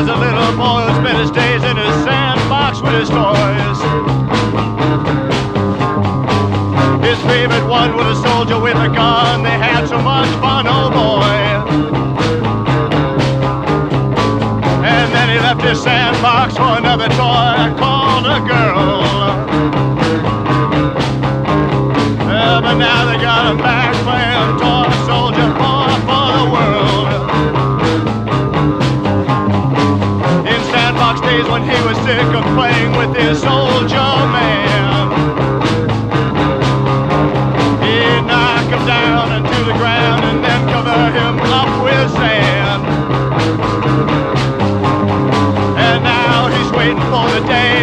was a little boy who spent his days in his sandbox with his toys. His favorite one was a soldier with a gun. They had so much fun, oh boy. And then he left his sandbox for another toy called a girl. Sick of playing with his soldier man. He'd knock him down into the ground and then cover him up with sand. And now he's waiting for the day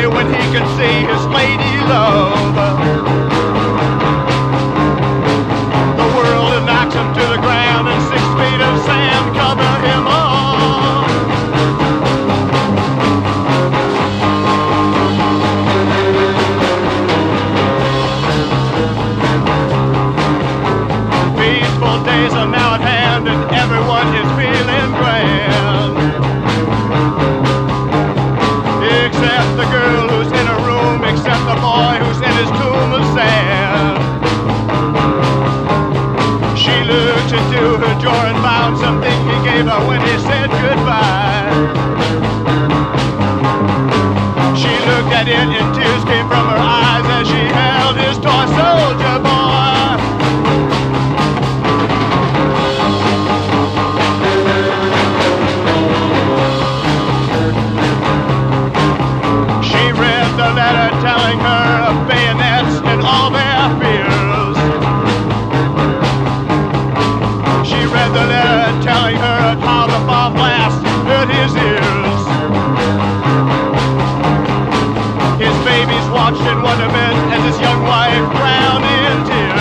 Peaceful days are now at hand and everyone is feeling grand. Except the girl who's in her room, except the boy who's in his tomb of sand. She looked into her drawer and found something he gave her when he in wonderment as his young wife drowned in tears.